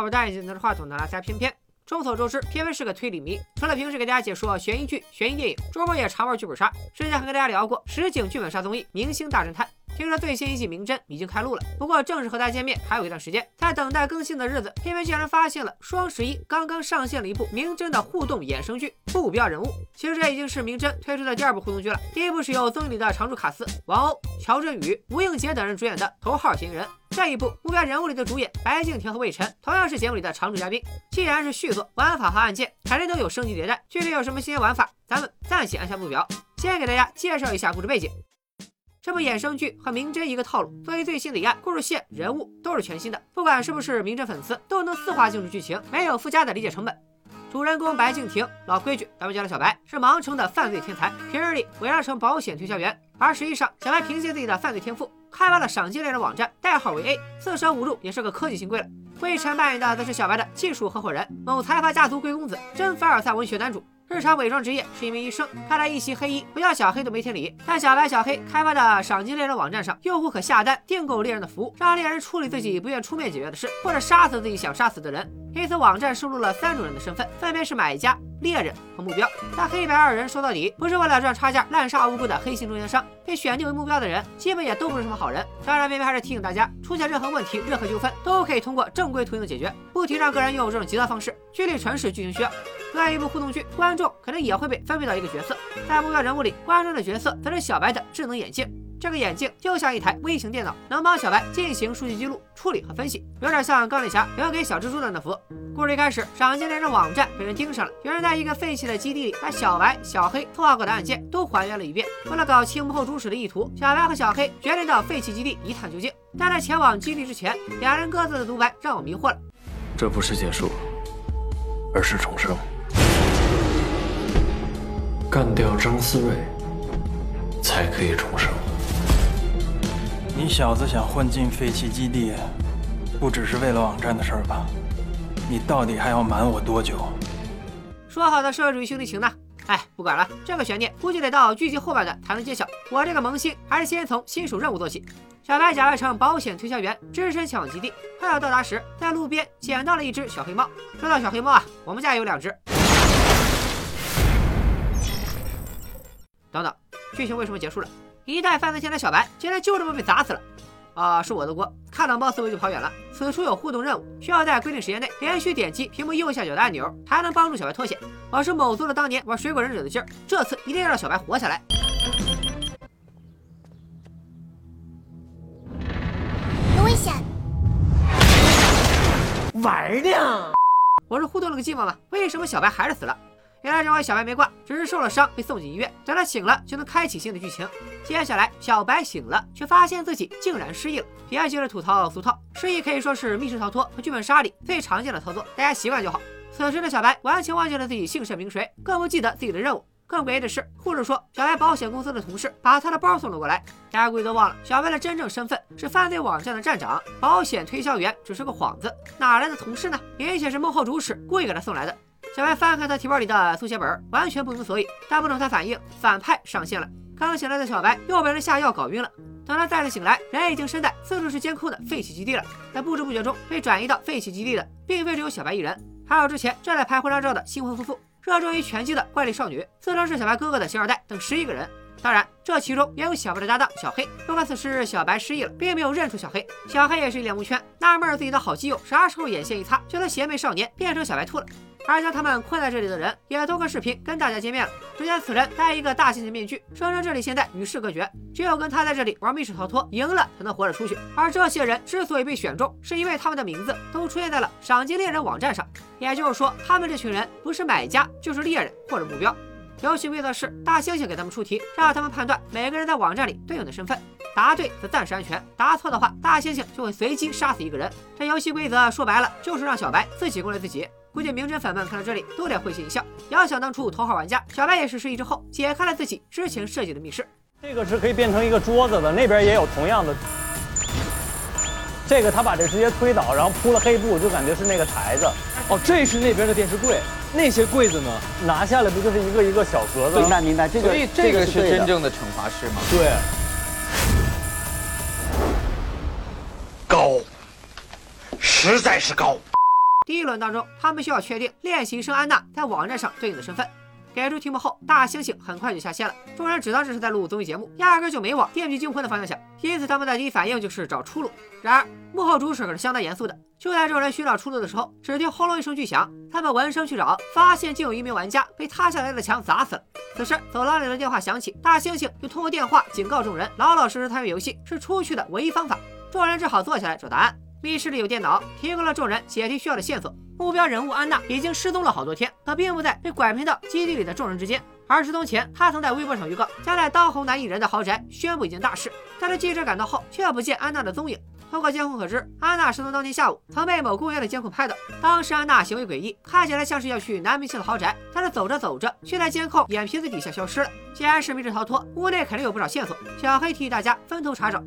好戴眼镜拿着话筒的拉塞偏偏。众所周知，偏偏是个推理迷，除了平时给大家解说悬疑剧、悬疑电影，周末也常玩剧本杀。之前还跟大家聊过实景剧本杀综艺《明星大侦探》。听说最新一季《名侦》已经开录了，不过正式和大家见面还有一段时间。在等待更新的日子，偏偏竟然发现了双十一刚刚上线了一部《名侦》的互动衍生剧《目标人物》。其实这已经是《名侦》推出的第二部互动剧了。第一部是由综艺里的常驻卡司王鸥、乔振宇、吴映洁等人主演的《头号嫌疑人》。这一部《目标人物》里的主演白敬亭和魏晨同样是节目里的常驻嘉宾。既然是续作，玩法和案件肯定都有升级迭代。具体有什么新鲜玩法，咱们暂且按下不表。先给大家介绍一下故事背景。这部衍生剧和《名侦》一个套路，作为最新的一案，故事线、人物都是全新的。不管是不是《名侦》粉丝，都能丝滑进入剧情，没有附加的理解成本。主人公白敬亭，老规矩，咱们叫他小白，是盲城的犯罪天才，平日里伪装成保险推销员。而实际上，小白凭借自己的犯罪天赋，开发了赏金猎人网站，代号为 A，四舍五入也是个科技新贵了。魏晨扮演的则是小白的技术合伙人，某财阀家族贵公子，真凡尔赛文学男主。日常伪装职业是一名医生，看来一袭黑衣不叫小黑都没天理。在小白、小黑开发的赏金猎人网站上，用户可下单订购猎人的服务，让猎人处理自己不愿出面解决的事，或者杀死自己想杀死的人。因此，网站收录了三种人的身份，分别是买家、猎人和目标。但黑白二人说到底不是为了赚差价滥杀无辜的黑心中间商，被选定为目标的人基本也都不是什么好人。当然，偏偏还是提醒大家，出现任何问题、任何纠纷，都可以通过正规途径解决，不提倡个人拥有这种极端方式。剧里纯是剧情需要。作一部互动剧，观众可能也会被分配到一个角色。在目标人物里，观众的角色则是小白的智能眼镜。这个眼镜就像一台微型电脑，能帮小白进行数据记录、处理和分析，有点像钢铁侠留给小蜘蛛的那幅。故事一开始，赏金猎人网站被人盯上了，有人在一个废弃的基地里，把小白、小黑策划过的案件都还原了一遍。为了搞清幕后主使的意图，小白和小黑决定到废弃基地一探究竟。但在前往基地之前，两人各自的独白让我迷惑了。这不是结束，而是重生。干掉张思睿，才可以重生。你小子想混进废弃基地，不只是为了网站的事儿吧？你到底还要瞒我多久？说好的社会主义兄弟情呢？哎，不管了，这个悬念估计得到剧集后半段才能揭晓。我这个萌新还是先从新手任务做起。小白假扮成保险推销员，只身前往基地。快要到达时，在路边捡到了一只小黑猫。说到小黑猫啊，我们家有两只。等等，剧情为什么结束了？一代犯罪天才小白竟然就这么被砸死了！啊，是我的锅！看到猫思维就跑远了。此处有互动任务，需要在规定时间内连续点击屏幕右下角的按钮，才能帮助小白脱险。我是卯足了当年玩水果忍者的劲儿，这次一定要让小白活下来。有危险！玩呢？我是互动了个寂寞吗？为什么小白还是死了？原来这回小白没挂，只是受了伤，被送进医院。等他醒了，就能开启新的剧情。接下来，小白醒了，却发现自己竟然失忆了。别急着吐槽俗套，失忆可以说是密室逃脱和剧本杀里最常见的操作，大家习惯就好。此时的小白完全忘记了自己姓甚名谁，更不记得自己的任务。更诡异的是，护士说小白保险公司的同事把他的包送了过来。大家估计都忘了，小白的真正身份是犯罪网站的站长，保险推销员只是个幌子，哪来的同事呢？明显是幕后主使故意给他送来的。小白翻开他提包里的速写本，完全不明所以。但不等他反应，反派上线了。刚醒来的小白又被人下药搞晕了。等他再次醒来，人已经身在四处是监控的废弃基地了。在不知不觉中被转移到废弃基地的，并非只有小白一人，还有之前正在拍婚纱照的新婚夫妇，热衷于拳击的怪力少女，自称是小白哥哥的星二代等十一个人。当然，这其中也有小白的搭档小黑。不过此时小白失忆了，并没有认出小黑。小黑也是一脸蒙圈，纳闷自己的好基友啥时候眼线一擦，就从邪魅少年变成小白兔了。而将他们困在这里的人也通过视频跟大家见面了。只见此人戴一个大猩猩面具，声称这里现在与世隔绝，只有跟他在这里玩密室逃脱，赢了才能活着出去。而这些人之所以被选中，是因为他们的名字都出现在了赏金猎人网站上。也就是说，他们这群人不是买家，就是猎人或者目标。游戏规则是大猩猩给他们出题，让他们判断每个人在网站里对应的身份，答对则暂时安全，答错的话，大猩猩就会随机杀死一个人。这游戏规则说白了，就是让小白自己攻略自己。估计名侦粉们看到这里都得会心一笑。遥想当初，头号玩家小白也是失忆之后解开了自己之前设计的密室。这个是可以变成一个桌子的，那边也有同样的。这个他把这直接推倒，然后铺了黑布，就感觉是那个台子。哦，这是那边的电视柜，那些柜子呢？拿下来不就是一个一个小盒子？明白明白，这个所以这个是真正的惩罚室吗？对。高，实在是高。第一轮当中，他们需要确定练习生安娜在网站上对应的身份。给出题目后，大猩猩很快就下线了。众人只当这是在录综艺节目，压根就没往《电锯惊魂》的方向想，因此他们的第一反应就是找出路。然而幕后主使可是相当严肃的。就在众人寻找出路的时候，只听轰隆一声巨响，他们闻声去找，发现竟有一名玩家被塌下来的墙砸死了。此时走廊里的电话响起，大猩猩又通过电话警告众人，老老实实参与游戏是出去的唯一方法。众人只好坐下来找答案。密室里有电脑，提供了众人解题需要的线索。目标人物安娜已经失踪了好多天，可并不在被拐骗到基地里的众人之间。而失踪前，她曾在微博上预告将在当红男艺人的豪宅宣布一件大事。但是记者赶到后，却不见安娜的踪影。通过监控可知，安娜失踪当天下午曾被某公园的监控拍到。当时安娜行为诡异，看起来像是要去男明星的豪宅，但是走着走着，却在监控眼皮子底下消失了。既然是密室逃脱，屋内肯定有不少线索。小黑提议大家分头查找。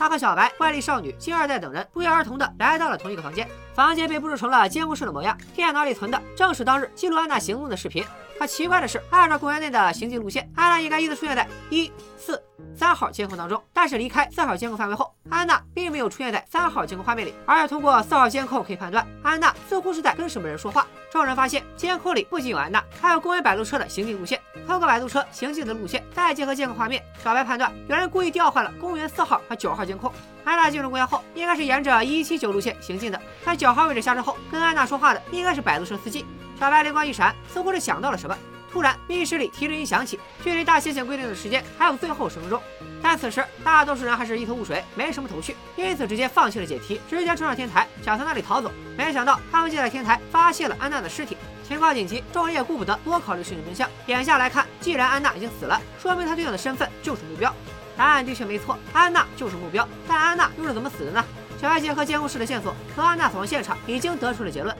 他和小白、怪力少女、金二代等人不约而同的来到了同一个房间，房间被布置成了监控室的模样，电脑里存的正是当日记录安娜行动的视频。可奇怪的是，按照公园内的行进路线，安娜应该依次出现在一、四、三号监控当中。但是离开四号监控范围后，安娜并没有出现在三号监控画面里，而且通过四号监控可以判断，安娜似乎是在跟什么人说话。众人发现，监控里不仅有安娜，还有公园摆渡车的行进路线。通过摆渡车行进的路线，再结合监控画面，小白判断有人故意调换了公园四号和九号监控。安娜进入公园后，应该是沿着一七九路线行进的。在九号位置下车后，跟安娜说话的应该是摆渡车司机。小白灵光一闪，似乎是想到了什么。突然，密室里提示音响起，距离大猩猩规定的时间还有最后十分钟。但此时，大多数人还是一头雾水，没什么头绪，因此直接放弃了解题，直接冲上天台，想从那里逃走。没想到，他们就在天台发现了安娜的尸体。情况紧急，众人也顾不得多考虑事情真相。眼下来看，既然安娜已经死了，说明她对应的身份就是目标。答案的确没错，安娜就是目标。但安娜又是怎么死的呢？小艾结合监控室的线索和安娜死亡现场，已经得出了结论。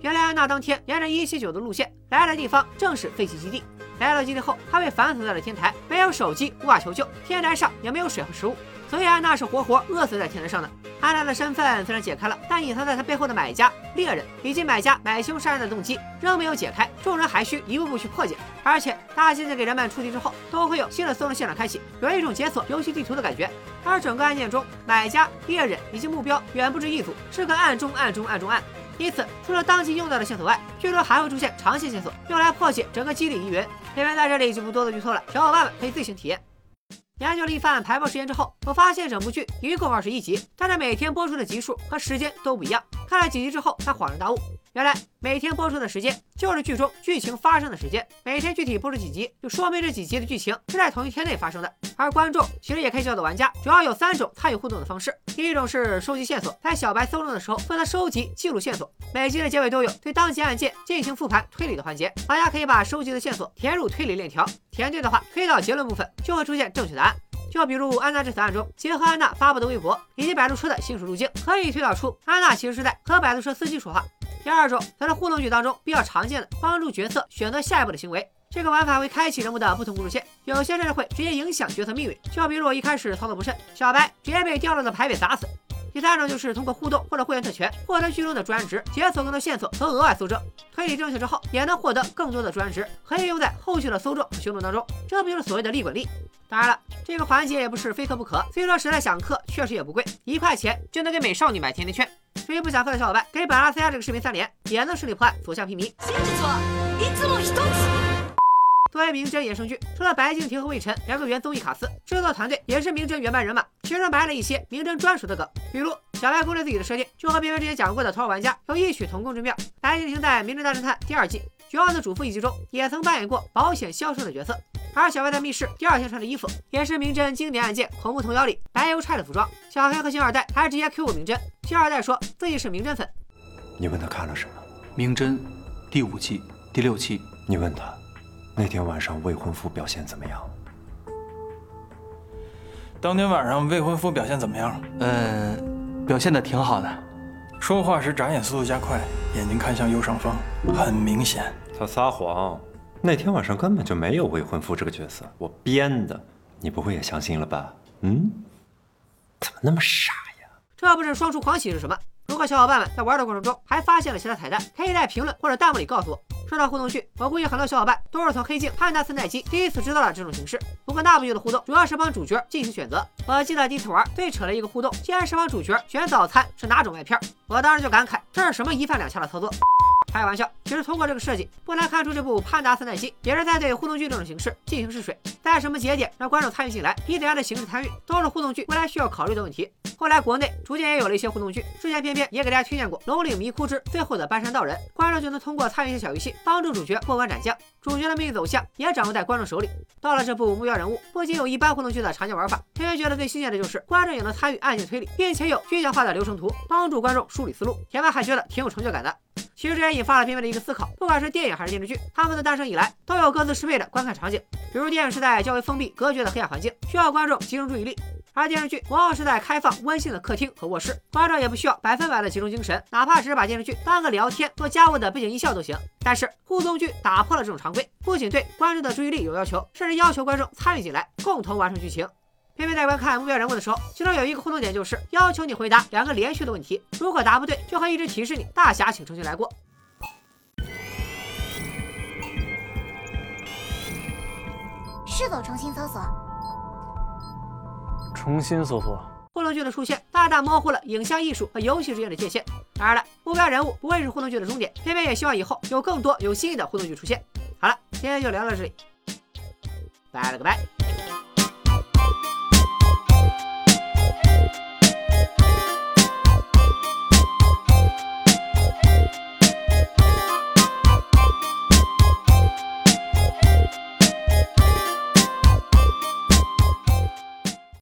原来安娜当天沿着一七九的路线来的地方正是废弃基地。来到基地后，她被反锁在了天台，没有手机，无法求救。天台上也没有水和食物，所以安娜是活活饿死在天台上的。安娜的身份虽然解开了，但隐藏在他背后的买家、猎人以及买家买凶杀人的动机仍没有解开。众人还需一步步去破解。而且大猩猩给人们出题之后，都会有新的搜证现场开启，有一种解锁游戏地图的感觉。而整个案件中，买家、猎人以及目标远不止一组，是个暗中暗中暗中暗。因此，除了当即用到的线索外，据说还会出现长线线索，用来破解整个基地疑云。片片在这里就不多做剧透了，小伙伴们可以自行体验。研究了一番排播时间之后，我发现整部剧一共二十一集，但是每天播出的集数和时间都不一样。看了几集之后，才恍然大悟，原来每天播出的时间就是剧中剧情发生的时间。每天具体播出几集，就说明这几集的剧情是在同一天内发生的。而观众其实也可以叫做玩家，主要有三种参与互动的方式。第一种是收集线索，在小白搜证的时候负责收集记录线索。每集的结尾都有对当前案件进行复盘推理的环节，玩家可以把收集的线索填入推理链条，填对的话，推导结论部分就会出现正确答案。就比如安娜这次案中，结合安娜发布的微博以及摆渡车的行驶路径，可以推导出安娜其实是在和摆渡车司机说话。第二种则是互动剧当中比较常见的，帮助角色选择下一步的行为。这个玩法会开启人物的不同故事线，有些甚至会直接影响角色命运。就比如我一开始操作不慎，小白直接被掉落的牌被砸死。第三种就是通过互动或者会员特权，获得剧中的专值，解锁更多线索和额外搜证。推理正确之后，也能获得更多的专值，可以用在后续的搜证和行动当中。这不就是所谓的利滚利？当然了，这个环节也不是非刻不可。虽说实在想氪，确实也不贵，一块钱就能给美少女买甜甜圈。至于不想氪的小伙伴，给本拉斯加这个视频三连，也能顺利破案，所向披靡。作为名侦衍生剧，除了白敬亭和魏晨两个原综艺卡司，制作团队也是名侦原班人马，其中埋了一些名侦专属的梗，比如小白攻略自己的设定，就和别人之前讲过的《头号玩家》有异曲同工之妙。白敬亭在《名侦大侦探》第二季《绝望的主妇》一集中，也曾扮演过保险销售的角色。而小白在密室第二天穿的衣服，也是名侦经典案件《恐怖童谣》里白邮差的服装。小黑和星二代还直接 Q 名侦，星二代说自己是名侦粉。你问他看了什么？名侦第五季第六期。你问他。那天晚上未婚夫表现怎么样？当天晚上未婚夫表现怎么样？呃，表现的挺好的，说话时眨眼速度加快，眼睛看向右上方，很明显。他撒谎，那天晚上根本就没有未婚夫这个角色，我编的，你不会也相信了吧？嗯？怎么那么傻呀？这不是双重狂喜是什么？如果小伙伴们在玩的过程中还发现了其他彩蛋，可以在评论或者弹幕里告诉我。说到互动剧，我估计很多小伙伴都是从《黑镜》《潘达斯奈基》第一次知道了这种形式。不过那部剧的互动主要是帮主角进行选择。我记得第一次玩最扯的一个互动，竟然是帮主角选早餐是哪种麦片。我当时就感慨，这是什么一饭两下的操作？开玩笑，其实通过这个设计，不难看出这部《潘达斯奈基》也是在对互动剧这种形式进行试水，在什么节点让观众参与进来，以怎样的形式参与，都是互动剧未来需要考虑的问题。后来国内逐渐也有了一些互动剧，之前偏偏也给大家推荐过《龙岭迷窟之最后的搬山道人》，观众就能通过参与一些小游戏，帮助主角过关斩将，主角的命运走向也掌握在观众手里。到了这部目标人物，不仅有一般互动剧的常见玩法，偏偏觉得最新鲜的就是观众也能参与案件推理，并且有具象化的流程图，帮助观众梳理思路，天外还觉得挺有成就感的。其实这也引发了片片的一个思考，不管是电影还是电视剧，他们的诞生以来都有各自适配的观看场景。比如电影是在较为封闭、隔绝的黑暗环境，需要观众集中注意力；而电视剧往往是在开放、温馨的客厅和卧室，观众也不需要百分百的集中精神，哪怕只是把电视剧当个聊天、做家务的背景音效都行。但是互动剧打破了这种常规，不仅对观众的注意力有要求，甚至要求观众参与进来，共同完成剧情。偏偏在观看目标人物的时候，其中有一个互动点就是要求你回答两个连续的问题，如果答不对，就会一直提示你大侠请重新来过。是否重新搜索？重新搜索。互动剧的出现，大大模糊了影像艺术和游戏之间的界限。当然了，目标人物不会是互动剧的终点，偏偏也希望以后有更多有新意的互动剧出现。好了，今天就聊到这里，拜了个拜。